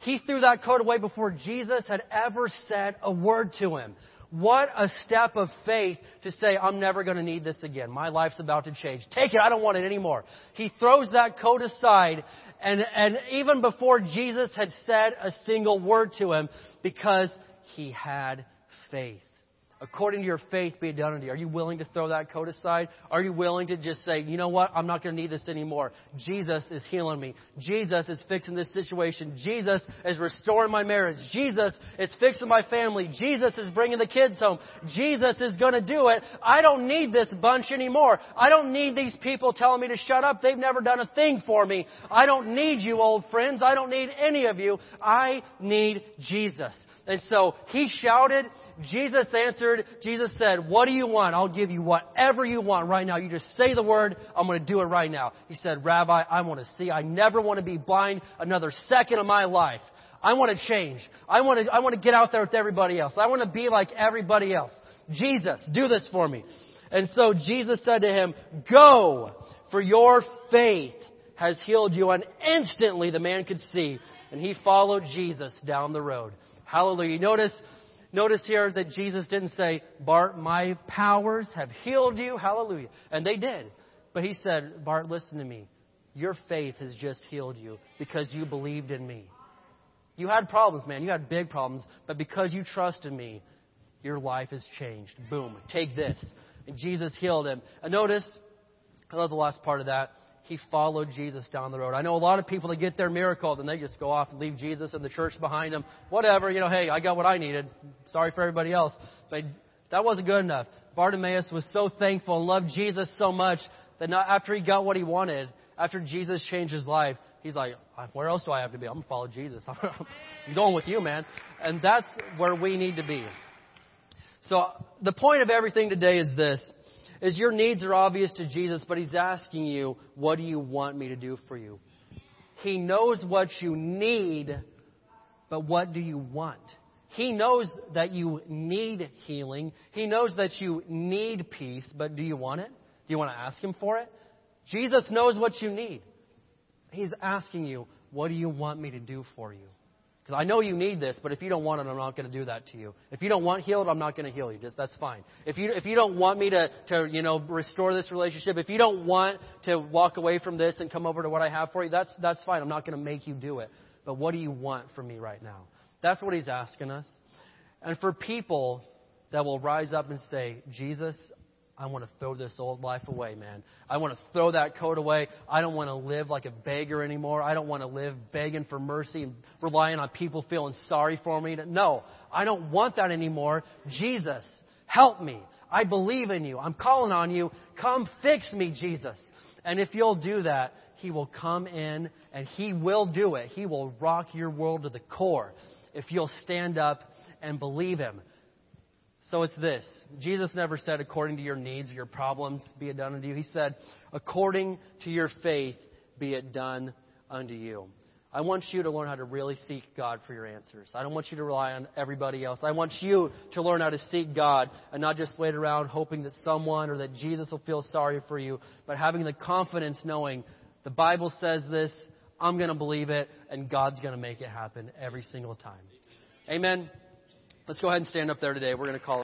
He threw that coat away before Jesus had ever said a word to him. What a step of faith to say, I'm never going to need this again. My life's about to change. Take it. I don't want it anymore. He throws that coat aside and, and even before Jesus had said a single word to him because he had faith according to your faith be done unto you. Are you willing to throw that coat aside? Are you willing to just say, you know what? I'm not going to need this anymore. Jesus is healing me. Jesus is fixing this situation. Jesus is restoring my marriage. Jesus is fixing my family. Jesus is bringing the kids home. Jesus is going to do it. I don't need this bunch anymore. I don't need these people telling me to shut up. They've never done a thing for me. I don't need you, old friends. I don't need any of you. I need Jesus. And so he shouted. Jesus answered. Jesus said, What do you want? I'll give you whatever you want right now. You just say the word. I'm going to do it right now. He said, Rabbi, I want to see. I never want to be blind another second of my life. I want to change. I want to, I want to get out there with everybody else. I want to be like everybody else. Jesus, do this for me. And so Jesus said to him, Go, for your faith has healed you. And instantly the man could see. And he followed Jesus down the road. Hallelujah. Notice, notice here that Jesus didn't say, Bart, my powers have healed you. Hallelujah. And they did. But he said, Bart, listen to me. Your faith has just healed you because you believed in me. You had problems, man. You had big problems. But because you trusted me, your life has changed. Boom. Take this. And Jesus healed him. And notice, I love the last part of that he followed Jesus down the road. I know a lot of people that get their miracle, then they just go off and leave Jesus and the church behind them. Whatever, you know, hey, I got what I needed. Sorry for everybody else. But that wasn't good enough. Bartimaeus was so thankful and loved Jesus so much that not, after he got what he wanted, after Jesus changed his life, he's like, uh, where else do I have to be? I'm going to follow Jesus. I'm going with you, man. And that's where we need to be. So the point of everything today is this is your needs are obvious to Jesus, but He's asking you, what do you want me to do for you? He knows what you need, but what do you want? He knows that you need healing. He knows that you need peace, but do you want it? Do you want to ask Him for it? Jesus knows what you need. He's asking you, what do you want me to do for you? Because I know you need this, but if you don't want it, I'm not going to do that to you. If you don't want healed, I'm not going to heal you. Just that's fine. If you if you don't want me to to you know restore this relationship, if you don't want to walk away from this and come over to what I have for you, that's that's fine. I'm not going to make you do it. But what do you want from me right now? That's what he's asking us. And for people that will rise up and say, Jesus, I want to throw this old life away, man. I want to throw that coat away. I don't want to live like a beggar anymore. I don't want to live begging for mercy and relying on people feeling sorry for me. No, I don't want that anymore. Jesus, help me. I believe in you. I'm calling on you. Come fix me, Jesus. And if you'll do that, He will come in and He will do it. He will rock your world to the core if you'll stand up and believe Him. So it's this. Jesus never said, according to your needs or your problems, be it done unto you. He said, according to your faith, be it done unto you. I want you to learn how to really seek God for your answers. I don't want you to rely on everybody else. I want you to learn how to seek God and not just wait around hoping that someone or that Jesus will feel sorry for you, but having the confidence knowing the Bible says this, I'm going to believe it, and God's going to make it happen every single time. Amen. Let's go ahead and stand up there today. We're going to call